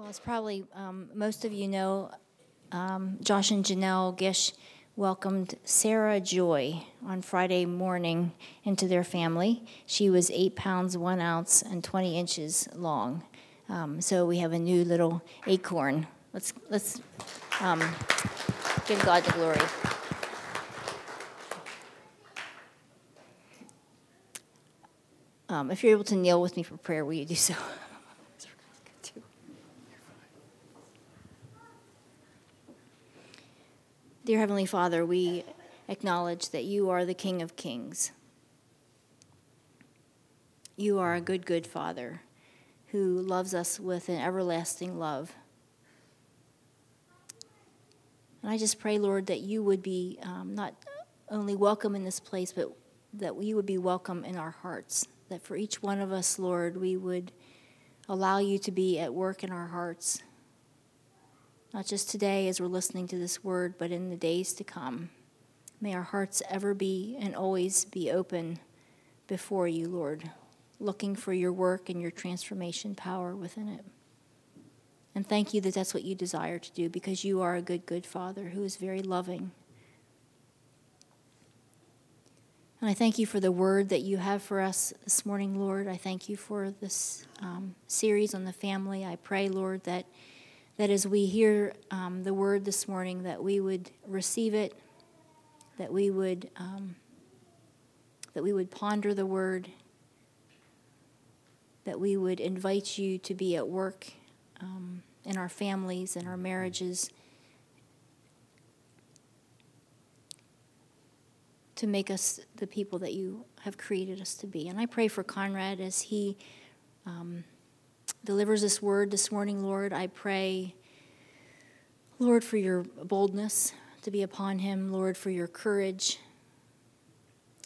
Well, as probably um, most of you know, um, Josh and Janelle Gish welcomed Sarah Joy on Friday morning into their family. She was eight pounds, one ounce, and 20 inches long. Um, so we have a new little acorn. Let's, let's um, give God the glory. Um, if you're able to kneel with me for prayer, will you do so? Dear Heavenly Father, we acknowledge that you are the King of Kings. You are a good, good Father who loves us with an everlasting love. And I just pray, Lord, that you would be um, not only welcome in this place, but that you would be welcome in our hearts. That for each one of us, Lord, we would allow you to be at work in our hearts not just today as we're listening to this word, but in the days to come. May our hearts ever be and always be open before you, Lord, looking for your work and your transformation power within it. And thank you that that's what you desire to do because you are a good, good Father who is very loving. And I thank you for the word that you have for us this morning, Lord. I thank you for this um, series on the family. I pray, Lord, that that as we hear um, the word this morning, that we would receive it, that we would um, that we would ponder the word, that we would invite you to be at work um, in our families and our marriages. To make us the people that you have created us to be. And I pray for Conrad as he um, delivers this word this morning, Lord, I pray, Lord, for your boldness to be upon him, Lord, for your courage.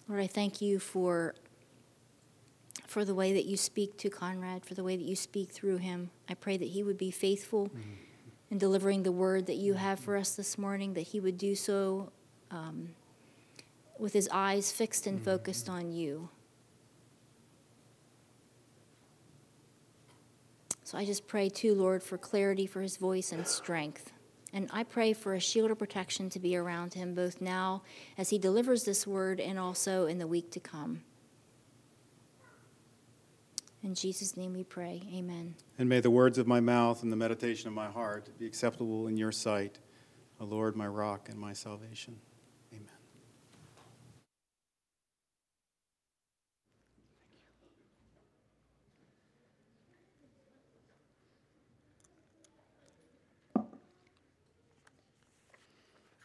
Lord, I thank you for for the way that you speak to Conrad, for the way that you speak through him. I pray that he would be faithful mm-hmm. in delivering the word that you have for us this morning, that he would do so um, with his eyes fixed and focused on you. So I just pray too, Lord, for clarity for his voice and strength. And I pray for a shield of protection to be around him both now as he delivers this word and also in the week to come. In Jesus' name we pray. Amen. And may the words of my mouth and the meditation of my heart be acceptable in your sight, O Lord, my rock and my salvation.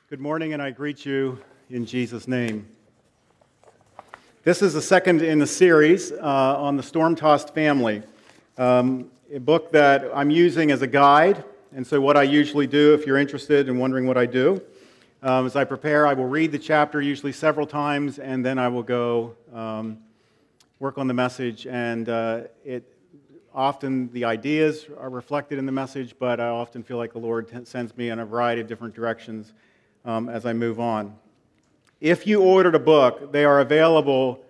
Good morning, and I greet you in Jesus' name. This is the second in the series uh, on the storm tossed family, um, a book that I'm using as a guide. And so, what I usually do, if you're interested and wondering what I do, um, as I prepare, I will read the chapter usually several times, and then I will go um, work on the message. And uh, it often the ideas are reflected in the message, but I often feel like the Lord sends me in a variety of different directions um, as I move on. If you ordered a book, they are available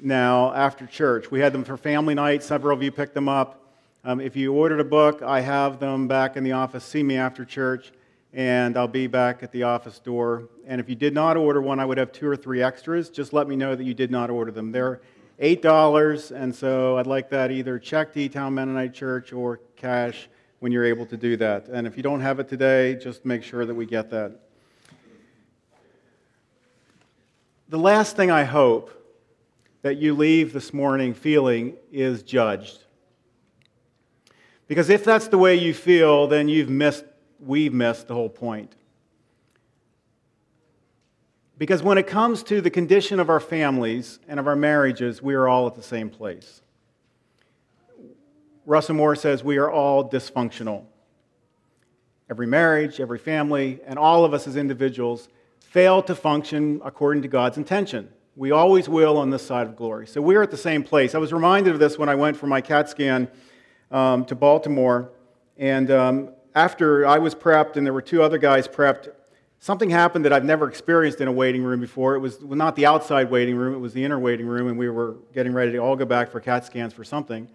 now after church. We had them for family night, several of you picked them up. Um, if you ordered a book, I have them back in the office. See me after church, and I'll be back at the office door. And if you did not order one, I would have two or three extras. Just let me know that you did not order them. They're $8, and so I'd like that either check to Town Mennonite Church or cash when you're able to do that. And if you don't have it today, just make sure that we get that. The last thing I hope that you leave this morning feeling is judged. Because if that's the way you feel, then you've missed, we've missed the whole point. Because when it comes to the condition of our families and of our marriages, we are all at the same place. Russell Moore says we are all dysfunctional. Every marriage, every family, and all of us as individuals fail to function according to God's intention. We always will on this side of glory. So we're at the same place. I was reminded of this when I went for my CAT scan um, to Baltimore. And um, after I was prepped and there were two other guys prepped, something happened that I've never experienced in a waiting room before. It was not the outside waiting room, it was the inner waiting room, and we were getting ready to all go back for CAT scans for something.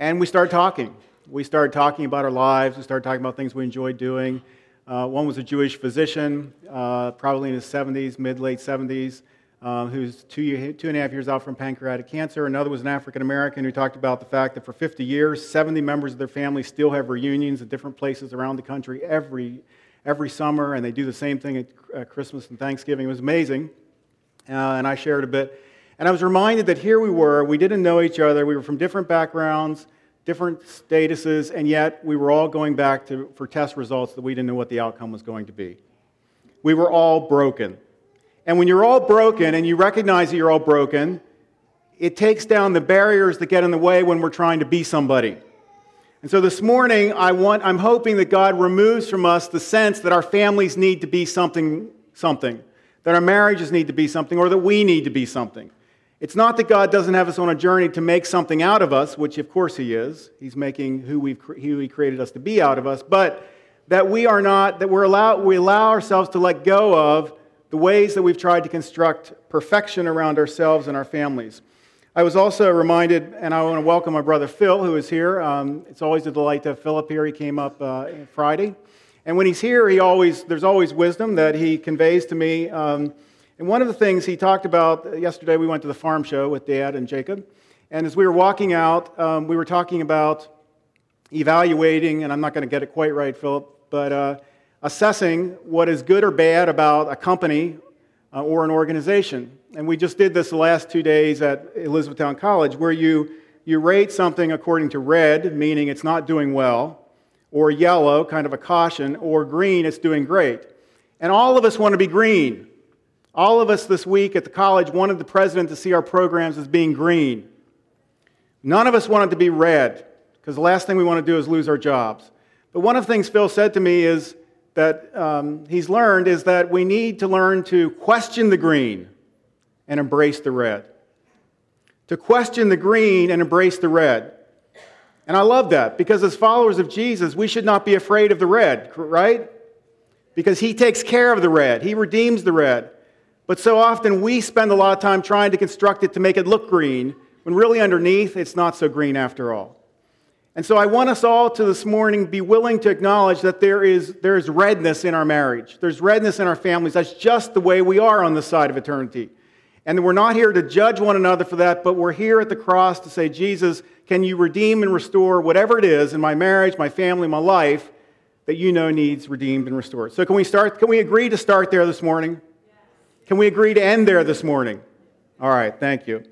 And we started talking. We started talking about our lives. We started talking about things we enjoyed doing. Uh, one was a Jewish physician, uh, probably in his 70s, mid late 70s, uh, who's two, two and a half years out from pancreatic cancer. Another was an African American who talked about the fact that for 50 years, 70 members of their family still have reunions at different places around the country every, every summer, and they do the same thing at uh, Christmas and Thanksgiving. It was amazing. Uh, and I shared a bit. And I was reminded that here we were, we didn't know each other, we were from different backgrounds different statuses, and yet we were all going back to, for test results that we didn't know what the outcome was going to be. We were all broken. And when you're all broken and you recognize that you're all broken, it takes down the barriers that get in the way when we're trying to be somebody. And so this morning, I want, I'm hoping that God removes from us the sense that our families need to be something, something, that our marriages need to be something, or that we need to be something. It's not that God doesn't have us on a journey to make something out of us, which of course He is. He's making who, we've, who He created us to be out of us, but that we are not, that we're allowed, we allow ourselves to let go of the ways that we've tried to construct perfection around ourselves and our families. I was also reminded, and I want to welcome my brother Phil, who is here. Um, it's always a delight to have Philip here. He came up uh, Friday. And when he's here, he always, there's always wisdom that he conveys to me. Um, and one of the things he talked about yesterday, we went to the farm show with Dad and Jacob. And as we were walking out, um, we were talking about evaluating, and I'm not going to get it quite right, Philip, but uh, assessing what is good or bad about a company uh, or an organization. And we just did this the last two days at Elizabethtown College, where you, you rate something according to red, meaning it's not doing well, or yellow, kind of a caution, or green, it's doing great. And all of us want to be green. All of us this week at the college wanted the president to see our programs as being green. None of us wanted to be red, because the last thing we want to do is lose our jobs. But one of the things Phil said to me is that um, he's learned is that we need to learn to question the green and embrace the red. To question the green and embrace the red. And I love that because as followers of Jesus, we should not be afraid of the red, right? Because he takes care of the red, he redeems the red. But so often we spend a lot of time trying to construct it to make it look green, when really underneath it's not so green after all. And so I want us all to this morning be willing to acknowledge that there is, there is redness in our marriage. There's redness in our families. That's just the way we are on this side of eternity. And we're not here to judge one another for that, but we're here at the cross to say, Jesus, can you redeem and restore whatever it is in my marriage, my family, my life that you know needs redeemed and restored? So can we start? Can we agree to start there this morning? Can we agree to end there this morning? All right, thank you.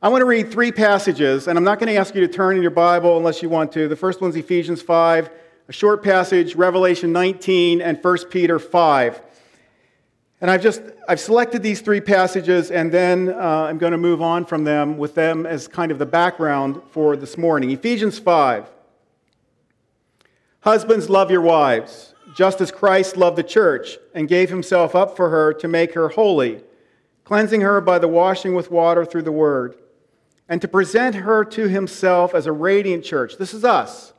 I want to read three passages, and I'm not going to ask you to turn in your Bible unless you want to. The first one's Ephesians 5, a short passage, Revelation 19, and 1 Peter 5. And I've just I've selected these three passages, and then uh, I'm going to move on from them with them as kind of the background for this morning. Ephesians 5. Husbands, love your wives just as Christ loved the church and gave himself up for her to make her holy, cleansing her by the washing with water through the word, and to present her to himself as a radiant church. This is us.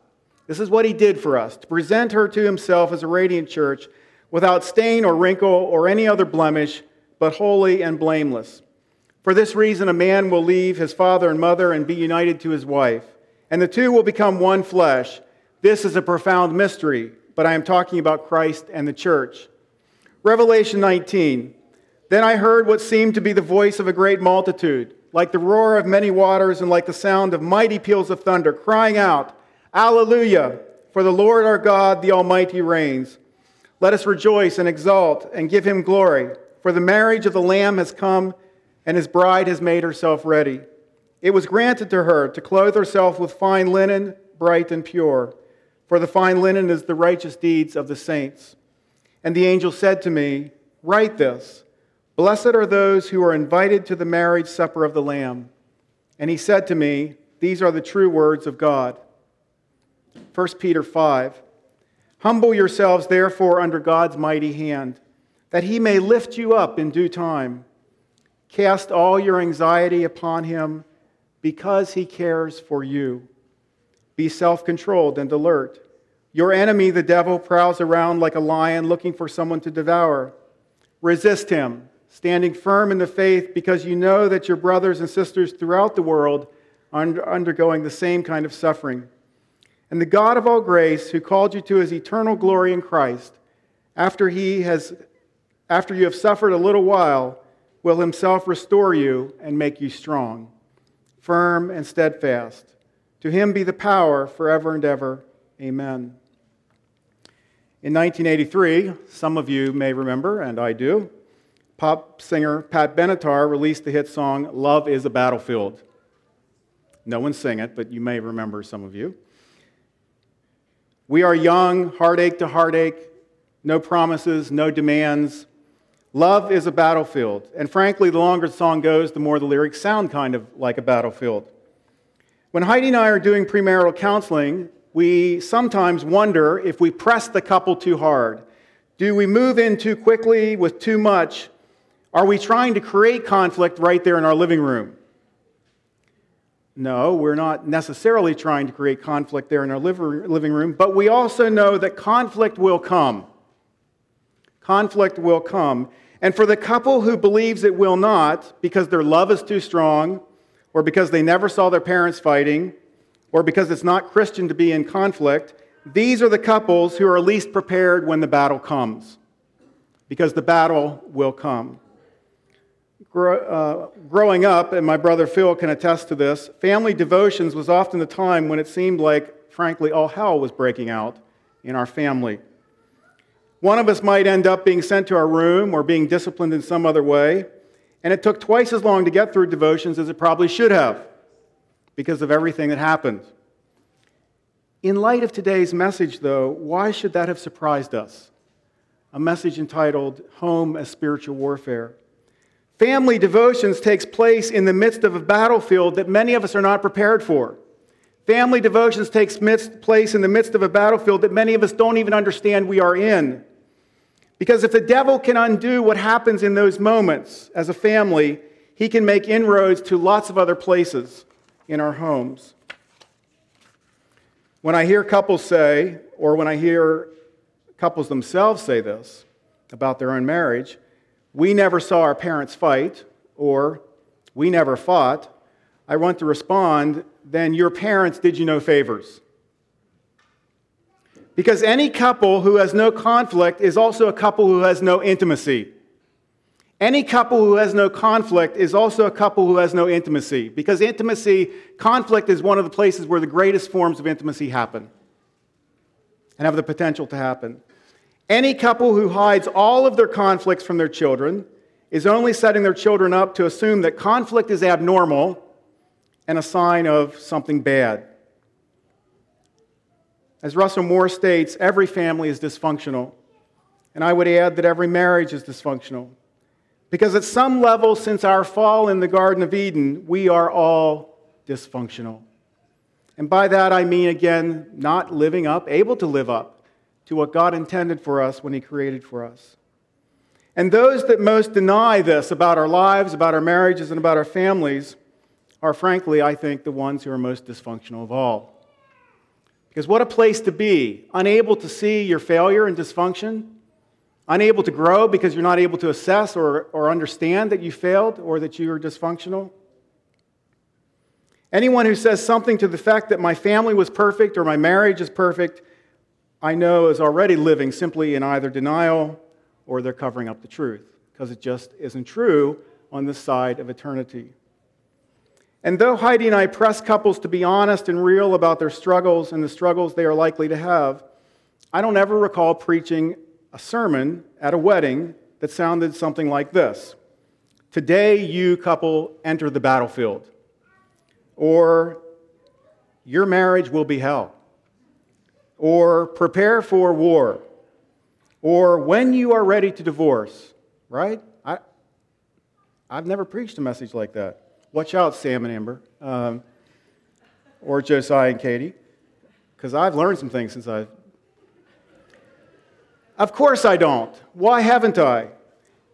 This is what he did for us to present her to himself as a radiant church without stain or wrinkle or any other blemish, but holy and blameless. For this reason, a man will leave his father and mother and be united to his wife, and the two will become one flesh. This is a profound mystery but I am talking about Christ and the church. Revelation 19. Then I heard what seemed to be the voice of a great multitude, like the roar of many waters and like the sound of mighty peals of thunder, crying out, Alleluia! For the Lord our God, the Almighty, reigns. Let us rejoice and exult and give him glory, for the marriage of the Lamb has come, and his bride has made herself ready. It was granted to her to clothe herself with fine linen, bright and pure for the fine linen is the righteous deeds of the saints. And the angel said to me, Write this Blessed are those who are invited to the marriage supper of the Lamb. And he said to me, These are the true words of God. 1 Peter 5 Humble yourselves, therefore, under God's mighty hand, that he may lift you up in due time. Cast all your anxiety upon him because he cares for you. Be self controlled and alert. Your enemy, the devil, prowls around like a lion looking for someone to devour. Resist him, standing firm in the faith, because you know that your brothers and sisters throughout the world are undergoing the same kind of suffering. And the God of all grace, who called you to his eternal glory in Christ, after he has after you have suffered a little while, will himself restore you and make you strong, firm and steadfast. To him be the power forever and ever. Amen. In 1983, some of you may remember, and I do, pop singer Pat Benatar released the hit song Love is a Battlefield. No one sang it, but you may remember some of you. We are young, heartache to heartache, no promises, no demands. Love is a battlefield. And frankly, the longer the song goes, the more the lyrics sound kind of like a battlefield. When Heidi and I are doing premarital counseling, we sometimes wonder if we press the couple too hard. Do we move in too quickly with too much? Are we trying to create conflict right there in our living room? No, we're not necessarily trying to create conflict there in our living room, but we also know that conflict will come. Conflict will come. And for the couple who believes it will not, because their love is too strong, or because they never saw their parents fighting, or because it's not Christian to be in conflict, these are the couples who are least prepared when the battle comes, because the battle will come. Uh, growing up, and my brother Phil can attest to this, family devotions was often the time when it seemed like, frankly, all hell was breaking out in our family. One of us might end up being sent to our room or being disciplined in some other way, and it took twice as long to get through devotions as it probably should have because of everything that happened. In light of today's message, though, why should that have surprised us? A message entitled Home as Spiritual Warfare. Family devotions takes place in the midst of a battlefield that many of us are not prepared for. Family devotions takes place in the midst of a battlefield that many of us don't even understand we are in. Because if the devil can undo what happens in those moments as a family, he can make inroads to lots of other places in our homes. When I hear couples say, or when I hear couples themselves say this about their own marriage, we never saw our parents fight, or we never fought, I want to respond, then your parents did you no favors. Because any couple who has no conflict is also a couple who has no intimacy. Any couple who has no conflict is also a couple who has no intimacy. Because intimacy, conflict is one of the places where the greatest forms of intimacy happen and have the potential to happen. Any couple who hides all of their conflicts from their children is only setting their children up to assume that conflict is abnormal and a sign of something bad. As Russell Moore states, every family is dysfunctional. And I would add that every marriage is dysfunctional. Because at some level, since our fall in the Garden of Eden, we are all dysfunctional. And by that I mean, again, not living up, able to live up to what God intended for us when He created for us. And those that most deny this about our lives, about our marriages, and about our families are, frankly, I think, the ones who are most dysfunctional of all. Because what a place to be, unable to see your failure and dysfunction, unable to grow because you're not able to assess or, or understand that you failed or that you are dysfunctional. Anyone who says something to the fact that my family was perfect or my marriage is perfect, I know is already living simply in either denial or they're covering up the truth because it just isn't true on this side of eternity. And though Heidi and I press couples to be honest and real about their struggles and the struggles they are likely to have, I don't ever recall preaching a sermon at a wedding that sounded something like this Today, you couple enter the battlefield. Or, your marriage will be hell. Or, prepare for war. Or, when you are ready to divorce, right? I, I've never preached a message like that. Watch out, Sam and Amber, um, or Josiah and Katie, because I've learned some things since I've. Of course I don't. Why haven't I?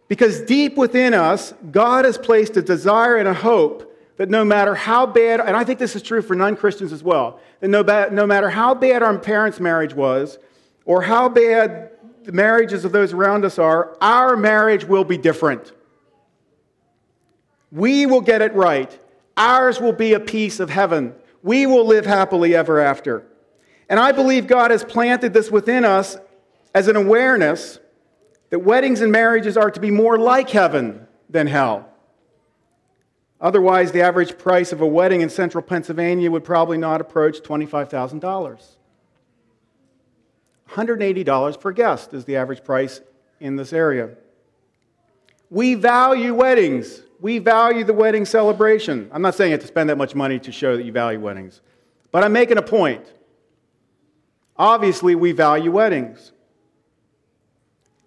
Because deep within us, God has placed a desire and a hope that no matter how bad, and I think this is true for non Christians as well, that no, ba- no matter how bad our parents' marriage was, or how bad the marriages of those around us are, our marriage will be different. We will get it right. Ours will be a piece of heaven. We will live happily ever after. And I believe God has planted this within us as an awareness that weddings and marriages are to be more like heaven than hell. Otherwise, the average price of a wedding in central Pennsylvania would probably not approach $25,000. $180 per guest is the average price in this area. We value weddings. We value the wedding celebration. I'm not saying you have to spend that much money to show that you value weddings, but I'm making a point. Obviously, we value weddings.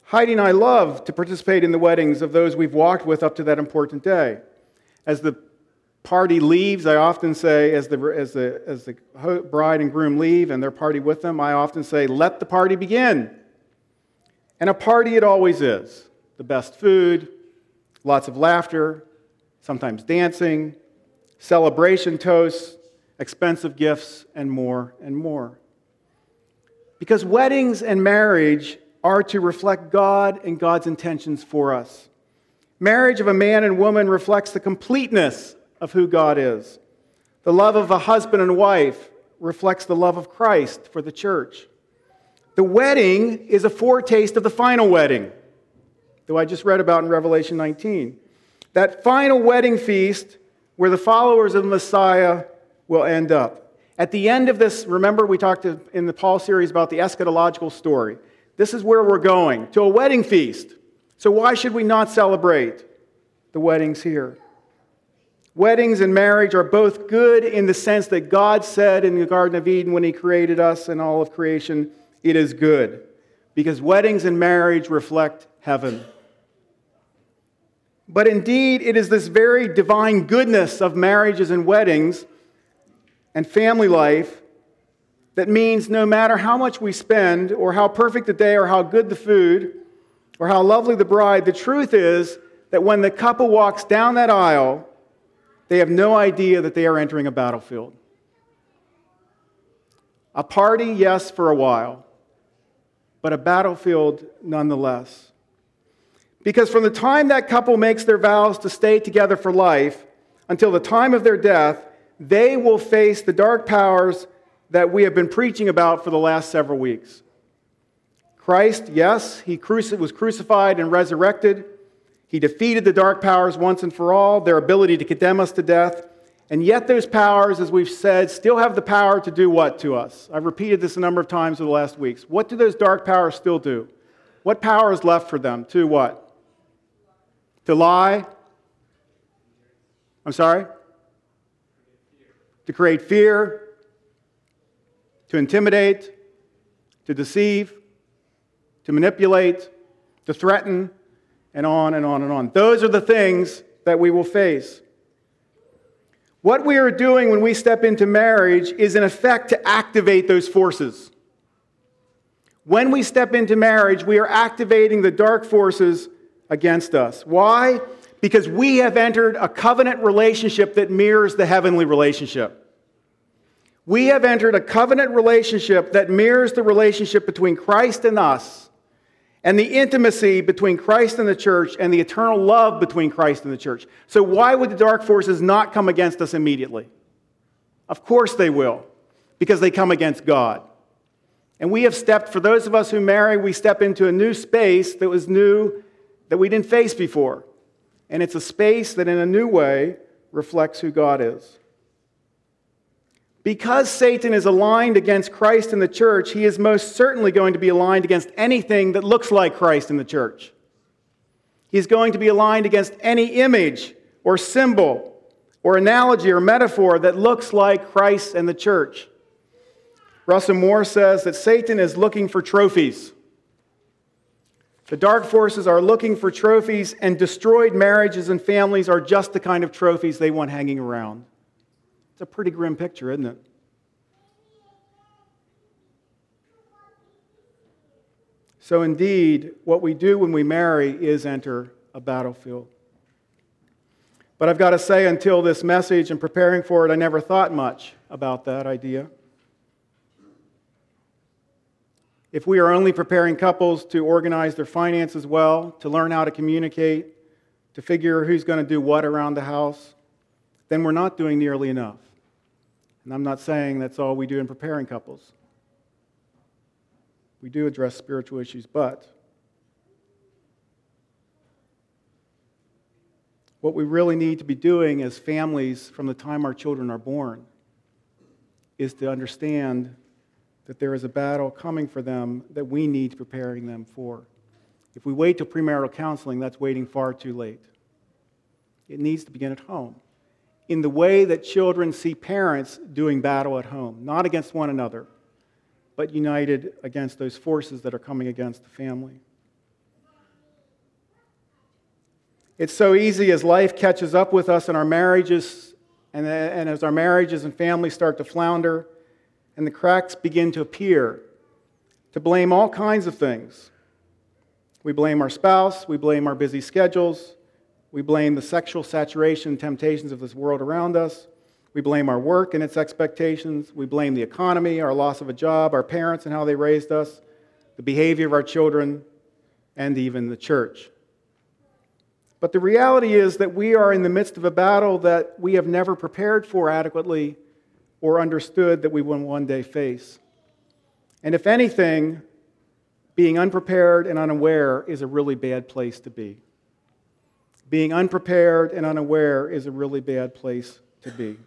Heidi and I love to participate in the weddings of those we've walked with up to that important day. As the party leaves, I often say, as the, as the, as the bride and groom leave and their party with them, I often say, let the party begin. And a party it always is the best food, lots of laughter, sometimes dancing, celebration toasts, expensive gifts, and more and more. Because weddings and marriage are to reflect God and God's intentions for us. Marriage of a man and woman reflects the completeness of who God is. The love of a husband and wife reflects the love of Christ for the church. The wedding is a foretaste of the final wedding, though I just read about in Revelation 19. That final wedding feast where the followers of Messiah will end up. At the end of this, remember we talked in the Paul series about the eschatological story. This is where we're going to a wedding feast. So, why should we not celebrate the weddings here? Weddings and marriage are both good in the sense that God said in the Garden of Eden when He created us and all of creation, it is good. Because weddings and marriage reflect heaven. But indeed, it is this very divine goodness of marriages and weddings and family life that means no matter how much we spend, or how perfect the day, or how good the food, or how lovely the bride, the truth is that when the couple walks down that aisle, they have no idea that they are entering a battlefield. A party, yes, for a while, but a battlefield nonetheless. Because from the time that couple makes their vows to stay together for life until the time of their death, they will face the dark powers that we have been preaching about for the last several weeks. Christ, yes, he was crucified and resurrected. He defeated the dark powers once and for all, their ability to condemn us to death. And yet, those powers, as we've said, still have the power to do what to us? I've repeated this a number of times over the last weeks. What do those dark powers still do? What power is left for them? To what? To lie? I'm sorry? To create fear, to intimidate, to deceive, to manipulate, to threaten, and on and on and on. Those are the things that we will face. What we are doing when we step into marriage is, in effect, to activate those forces. When we step into marriage, we are activating the dark forces against us. Why? Because we have entered a covenant relationship that mirrors the heavenly relationship. We have entered a covenant relationship that mirrors the relationship between Christ and us and the intimacy between Christ and the church and the eternal love between Christ and the church. So, why would the dark forces not come against us immediately? Of course they will, because they come against God. And we have stepped, for those of us who marry, we step into a new space that was new, that we didn't face before. And it's a space that, in a new way, reflects who God is. Because Satan is aligned against Christ and the church, he is most certainly going to be aligned against anything that looks like Christ in the church. He's going to be aligned against any image or symbol or analogy or metaphor that looks like Christ and the church. Russell Moore says that Satan is looking for trophies. The dark forces are looking for trophies, and destroyed marriages and families are just the kind of trophies they want hanging around. It's a pretty grim picture, isn't it? So, indeed, what we do when we marry is enter a battlefield. But I've got to say, until this message and preparing for it, I never thought much about that idea. If we are only preparing couples to organize their finances well, to learn how to communicate, to figure who's going to do what around the house, then we're not doing nearly enough. And I'm not saying that's all we do in preparing couples. We do address spiritual issues, but what we really need to be doing as families from the time our children are born is to understand that there is a battle coming for them that we need preparing them for. If we wait till premarital counseling, that's waiting far too late. It needs to begin at home. In the way that children see parents doing battle at home, not against one another, but united against those forces that are coming against the family. It's so easy as life catches up with us and our marriages, and, and as our marriages and families start to flounder, and the cracks begin to appear, to blame all kinds of things. We blame our spouse, we blame our busy schedules, we blame the sexual saturation and temptations of this world around us. We blame our work and its expectations. We blame the economy, our loss of a job, our parents and how they raised us, the behavior of our children, and even the church. But the reality is that we are in the midst of a battle that we have never prepared for adequately or understood that we will one day face. And if anything, being unprepared and unaware is a really bad place to be. Being unprepared and unaware is a really bad place to be.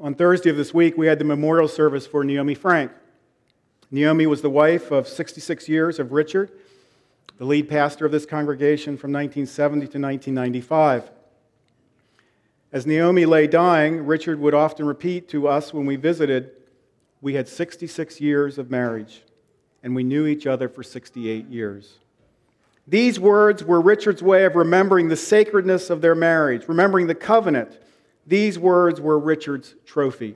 On Thursday of this week, we had the memorial service for Naomi Frank. Naomi was the wife of 66 years of Richard, the lead pastor of this congregation from 1970 to 1995. As Naomi lay dying, Richard would often repeat to us when we visited, We had 66 years of marriage, and we knew each other for 68 years. These words were Richard's way of remembering the sacredness of their marriage, remembering the covenant. These words were Richard's trophy.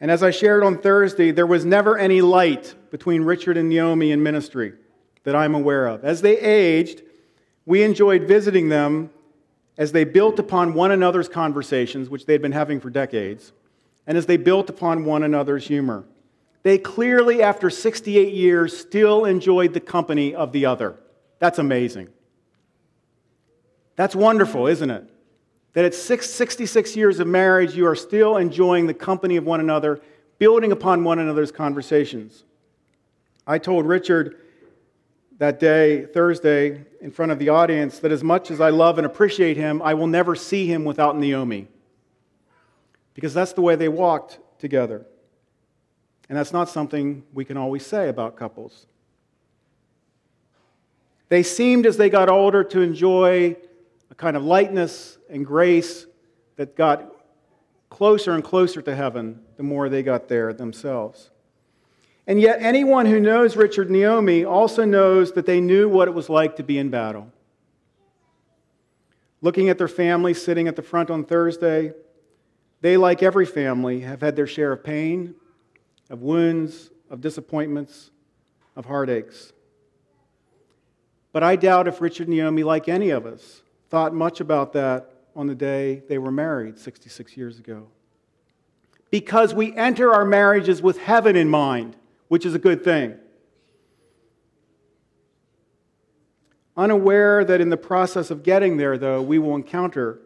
And as I shared on Thursday, there was never any light between Richard and Naomi in ministry that I'm aware of. As they aged, we enjoyed visiting them as they built upon one another's conversations, which they'd been having for decades, and as they built upon one another's humor. They clearly, after 68 years, still enjoyed the company of the other. That's amazing. That's wonderful, isn't it? That at 66 years of marriage, you are still enjoying the company of one another, building upon one another's conversations. I told Richard that day, Thursday, in front of the audience, that as much as I love and appreciate him, I will never see him without Naomi. Because that's the way they walked together. And that's not something we can always say about couples. They seemed, as they got older, to enjoy a kind of lightness and grace that got closer and closer to heaven the more they got there themselves. And yet, anyone who knows Richard Naomi also knows that they knew what it was like to be in battle. Looking at their family sitting at the front on Thursday, they, like every family, have had their share of pain, of wounds, of disappointments, of heartaches. But I doubt if Richard Naomi, like any of us, thought much about that on the day they were married 66 years ago. Because we enter our marriages with heaven in mind which is a good thing. Unaware that in the process of getting there, though, we will encounter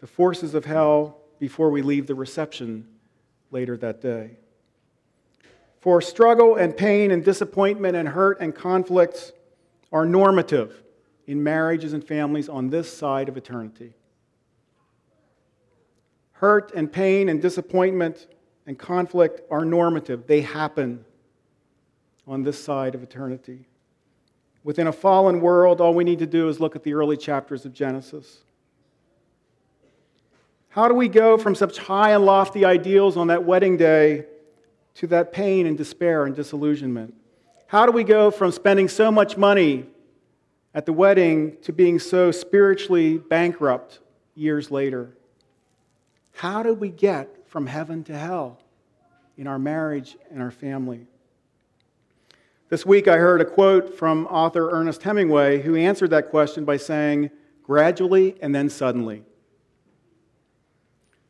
the forces of hell before we leave the reception later that day. For struggle and pain and disappointment and hurt and conflicts are normative in marriages and families on this side of eternity. Hurt and pain and disappointment and conflict are normative, they happen on this side of eternity. Within a fallen world, all we need to do is look at the early chapters of Genesis. How do we go from such high and lofty ideals on that wedding day to that pain and despair and disillusionment? How do we go from spending so much money at the wedding to being so spiritually bankrupt years later? How do we get from heaven to hell in our marriage and our family? This week I heard a quote from author Ernest Hemingway who answered that question by saying, gradually and then suddenly.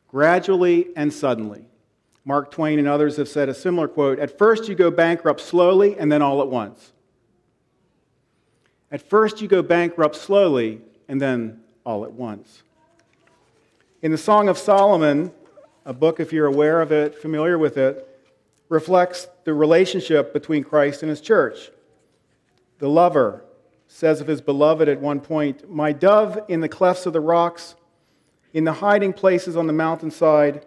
Gradually and suddenly. Mark Twain and others have said a similar quote At first you go bankrupt slowly and then all at once. At first you go bankrupt slowly and then all at once. In the Song of Solomon, a book, if you're aware of it, familiar with it, reflects the relationship between Christ and his church. The lover says of his beloved at one point, My dove in the clefts of the rocks, in the hiding places on the mountainside,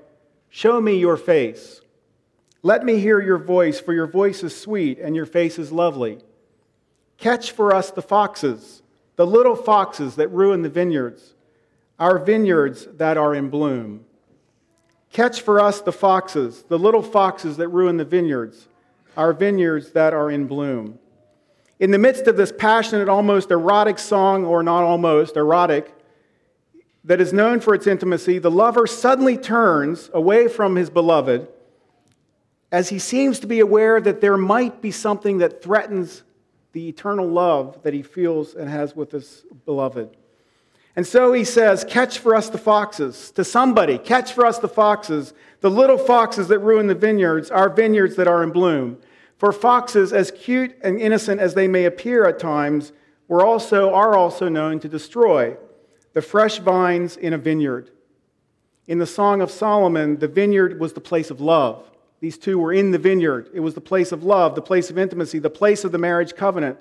show me your face. Let me hear your voice, for your voice is sweet and your face is lovely. Catch for us the foxes, the little foxes that ruin the vineyards, our vineyards that are in bloom. Catch for us the foxes, the little foxes that ruin the vineyards, our vineyards that are in bloom. In the midst of this passionate, almost erotic song, or not almost, erotic, that is known for its intimacy, the lover suddenly turns away from his beloved as he seems to be aware that there might be something that threatens the eternal love that he feels and has with his beloved. And so he says, Catch for us the foxes, to somebody, catch for us the foxes, the little foxes that ruin the vineyards, our vineyards that are in bloom. For foxes, as cute and innocent as they may appear at times, were also, are also known to destroy the fresh vines in a vineyard. In the Song of Solomon, the vineyard was the place of love. These two were in the vineyard. It was the place of love, the place of intimacy, the place of the marriage covenant.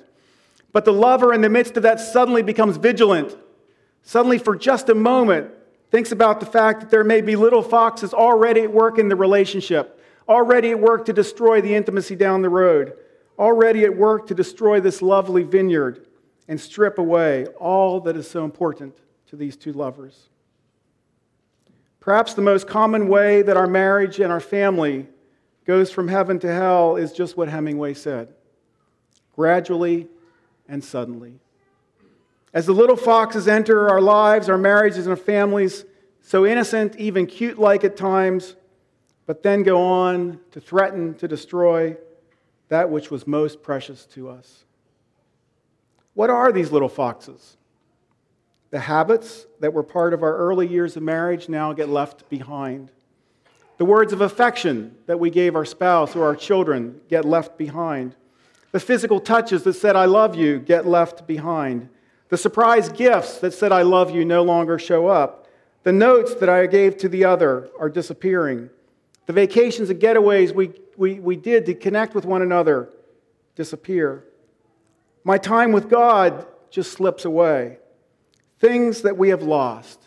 But the lover, in the midst of that, suddenly becomes vigilant suddenly, for just a moment, thinks about the fact that there may be little foxes already at work in the relationship, already at work to destroy the intimacy down the road, already at work to destroy this lovely vineyard and strip away all that is so important to these two lovers. Perhaps the most common way that our marriage and our family goes from heaven to hell is just what Hemingway said gradually and suddenly. As the little foxes enter our lives, our marriages, and our families, so innocent, even cute like at times, but then go on to threaten to destroy that which was most precious to us. What are these little foxes? The habits that were part of our early years of marriage now get left behind. The words of affection that we gave our spouse or our children get left behind. The physical touches that said, I love you, get left behind. The surprise gifts that said, I love you, no longer show up. The notes that I gave to the other are disappearing. The vacations and getaways we, we, we did to connect with one another disappear. My time with God just slips away. Things that we have lost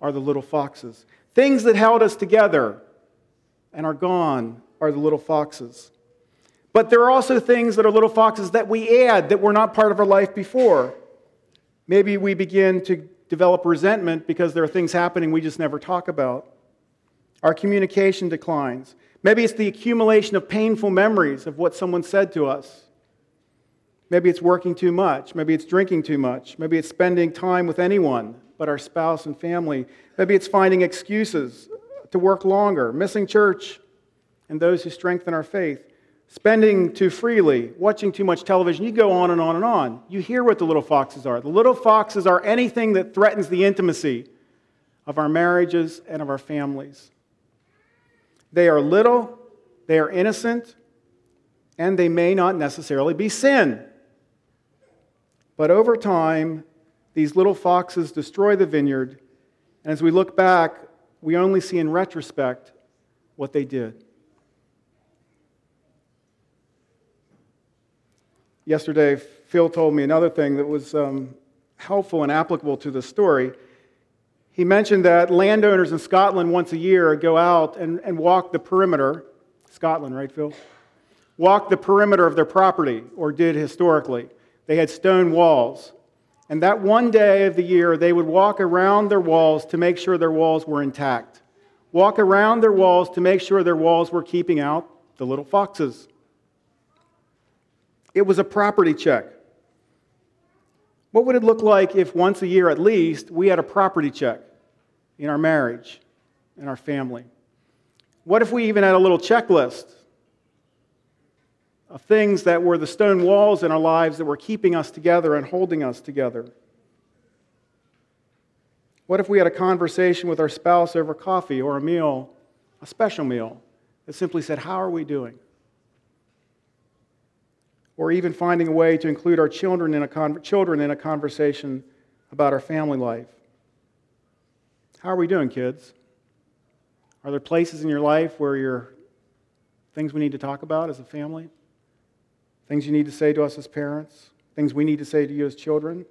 are the little foxes. Things that held us together and are gone are the little foxes. But there are also things that are little foxes that we add that were not part of our life before. Maybe we begin to develop resentment because there are things happening we just never talk about. Our communication declines. Maybe it's the accumulation of painful memories of what someone said to us. Maybe it's working too much. Maybe it's drinking too much. Maybe it's spending time with anyone but our spouse and family. Maybe it's finding excuses to work longer, missing church, and those who strengthen our faith spending too freely, watching too much television. You go on and on and on. You hear what the little foxes are. The little foxes are anything that threatens the intimacy of our marriages and of our families. They are little, they are innocent, and they may not necessarily be sin. But over time, these little foxes destroy the vineyard, and as we look back, we only see in retrospect what they did. Yesterday, Phil told me another thing that was um, helpful and applicable to the story. He mentioned that landowners in Scotland once a year go out and, and walk the perimeter, Scotland, right, Phil? Walk the perimeter of their property, or did historically. They had stone walls. And that one day of the year, they would walk around their walls to make sure their walls were intact. Walk around their walls to make sure their walls were keeping out the little foxes. It was a property check. What would it look like if once a year at least we had a property check in our marriage, in our family? What if we even had a little checklist of things that were the stone walls in our lives that were keeping us together and holding us together? What if we had a conversation with our spouse over coffee or a meal, a special meal, that simply said, How are we doing? Or even finding a way to include our children in a, con- children in a conversation about our family life. How are we doing, kids? Are there places in your life where you're things we need to talk about as a family? Things you need to say to us as parents? Things we need to say to you as children?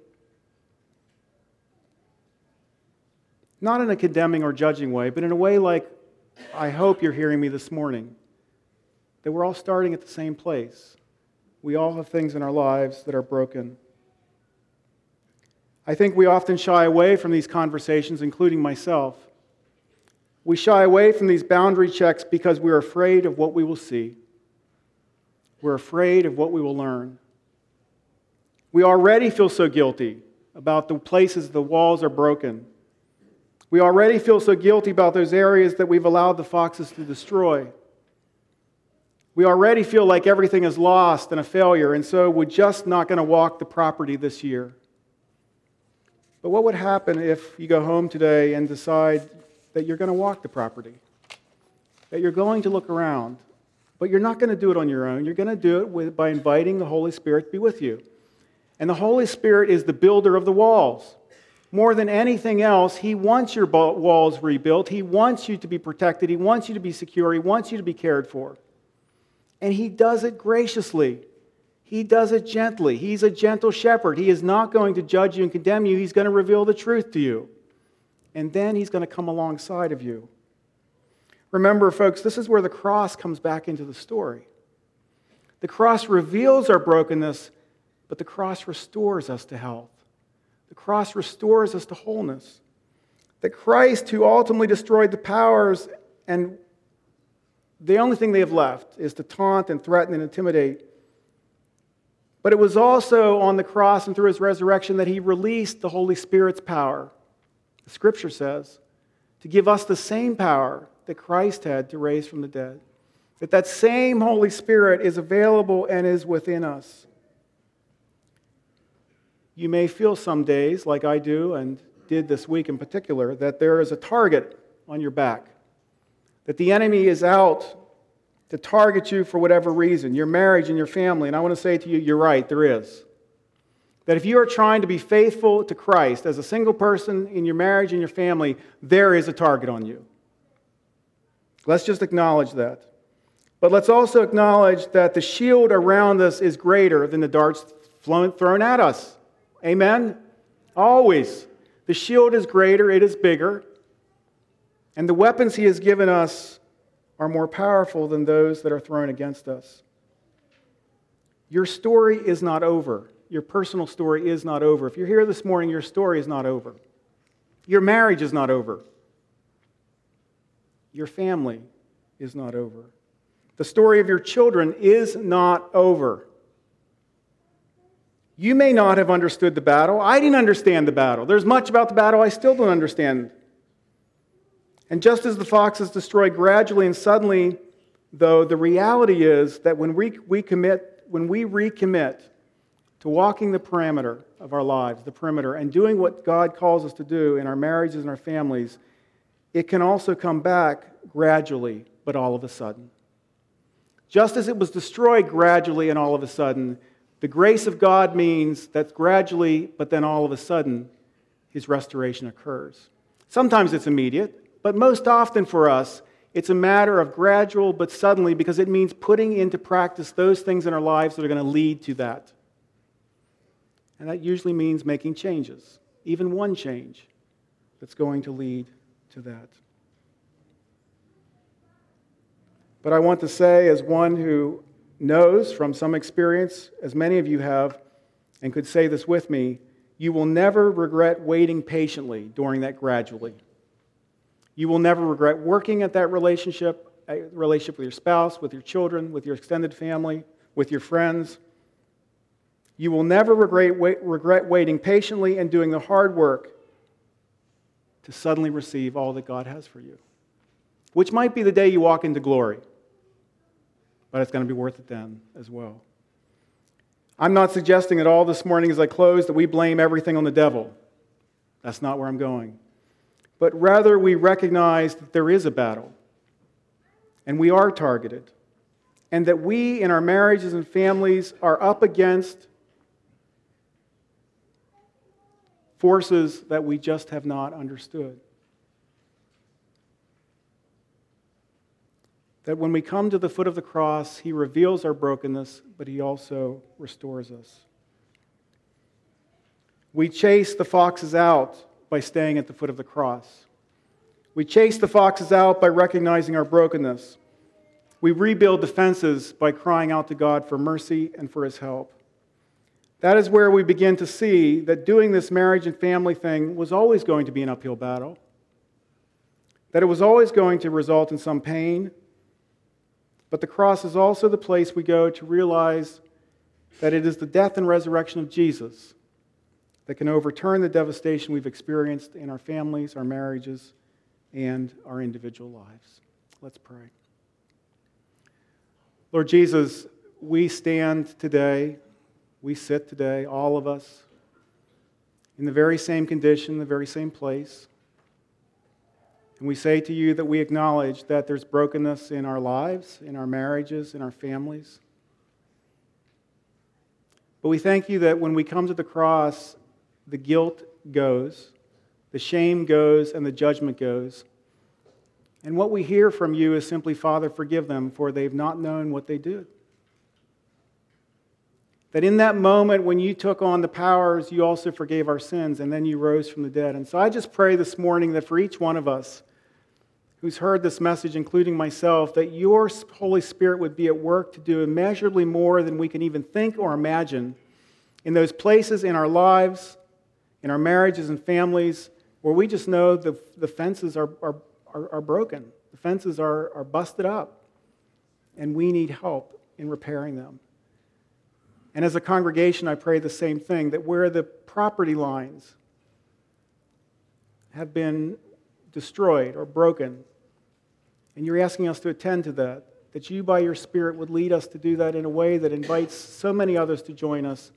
Not in a condemning or judging way, but in a way like I hope you're hearing me this morning that we're all starting at the same place. We all have things in our lives that are broken. I think we often shy away from these conversations, including myself. We shy away from these boundary checks because we're afraid of what we will see. We're afraid of what we will learn. We already feel so guilty about the places the walls are broken. We already feel so guilty about those areas that we've allowed the foxes to destroy. We already feel like everything is lost and a failure, and so we're just not going to walk the property this year. But what would happen if you go home today and decide that you're going to walk the property? That you're going to look around, but you're not going to do it on your own. You're going to do it with, by inviting the Holy Spirit to be with you. And the Holy Spirit is the builder of the walls. More than anything else, He wants your walls rebuilt. He wants you to be protected. He wants you to be secure. He wants you to be cared for. And He does it graciously. He does it gently. He's a gentle shepherd. He is not going to judge you and condemn you. He's going to reveal the truth to you. And then He's going to come alongside of you. Remember, folks, this is where the cross comes back into the story. The cross reveals our brokenness, but the cross restores us to health. The cross restores us to wholeness. That Christ, who ultimately destroyed the powers, and the only thing they have left is to taunt and threaten and intimidate. But it was also on the cross and through his resurrection that he released the Holy Spirit's power, the scripture says, to give us the same power that Christ had to raise from the dead. That that same Holy Spirit is available and is within us. You may feel some days, like I do and did this week in particular, that there is a target on your back, that the enemy is out to target you for whatever reason, your marriage and your family. And I want to say to you, you're right, there is. That if you are trying to be faithful to Christ as a single person in your marriage and your family, there is a target on you. Let's just acknowledge that. But let's also acknowledge that the shield around us is greater than the darts thrown at us. Amen? Always. The shield is greater, it is bigger. And the weapons he has given us are more powerful than those that are thrown against us. Your story is not over. Your personal story is not over. If you're here this morning, your story is not over. Your marriage is not over. Your family is not over. The story of your children is not over. You may not have understood the battle. I didn't understand the battle. There's much about the battle I still don't understand. And just as the fox is destroyed gradually and suddenly, though, the reality is that when we, we commit, when we recommit to walking the perimeter of our lives, the perimeter, and doing what God calls us to do in our marriages and our families, it can also come back gradually, but all of a sudden. Just as it was destroyed gradually and all of a sudden, the grace of God means that gradually, but then all of a sudden, his restoration occurs. Sometimes it's immediate, but most often for us, it's a matter of gradual but suddenly because it means putting into practice those things in our lives that are going to lead to that. And that usually means making changes, even one change that's going to lead to that. But I want to say, as one who knows from some experience, as many of you have, and could say this with me, you will never regret waiting patiently during that gradually. You will never regret working at that relationship, relationship with your spouse, with your children, with your extended family, with your friends. You will never regret, regret waiting patiently and doing the hard work to suddenly receive all that God has for you, which might be the day you walk into glory but it's going to be worth it then as well. I'm not suggesting at all this morning as I close that we blame everything on the devil. That's not where I'm going. But rather, we recognize that there is a battle, and we are targeted, and that we in our marriages and families are up against forces that we just have not understood. That when we come to the foot of the cross, He reveals our brokenness, but He also restores us. We chase the foxes out by staying at the foot of the cross. We chase the foxes out by recognizing our brokenness. We rebuild defenses by crying out to God for mercy and for His help. That is where we begin to see that doing this marriage and family thing was always going to be an uphill battle, that it was always going to result in some pain. But the cross is also the place we go to realize that it is the death and resurrection of Jesus that can overturn the devastation we've experienced in our families, our marriages, and our individual lives. Let's pray. Lord Jesus, we stand today, we sit today, all of us, in the very same condition, the very same place. And we say to you that we acknowledge that there's brokenness in our lives, in our marriages, in our families. But we thank you that when we come to the cross, the guilt goes, the shame goes, and the judgment goes. And what we hear from you is simply, Father, forgive them, for they've not known what they do. That in that moment when you took on the powers, you also forgave our sins, and then you rose from the dead. And so I just pray this morning that for each one of us who's heard this message, including myself, that your Holy Spirit would be at work to do immeasurably more than we can even think or imagine in those places in our lives in our marriages and families where we just know the, the fences are, are, are, are broken, the fences are, are busted up, and we need help in repairing them. And as a congregation, I pray the same thing that where the property lines have been destroyed or broken, and you're asking us to attend to that, that you, by your Spirit, would lead us to do that in a way that invites so many others to join us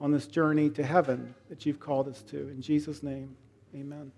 on this journey to heaven that you've called us to. In Jesus' name, amen.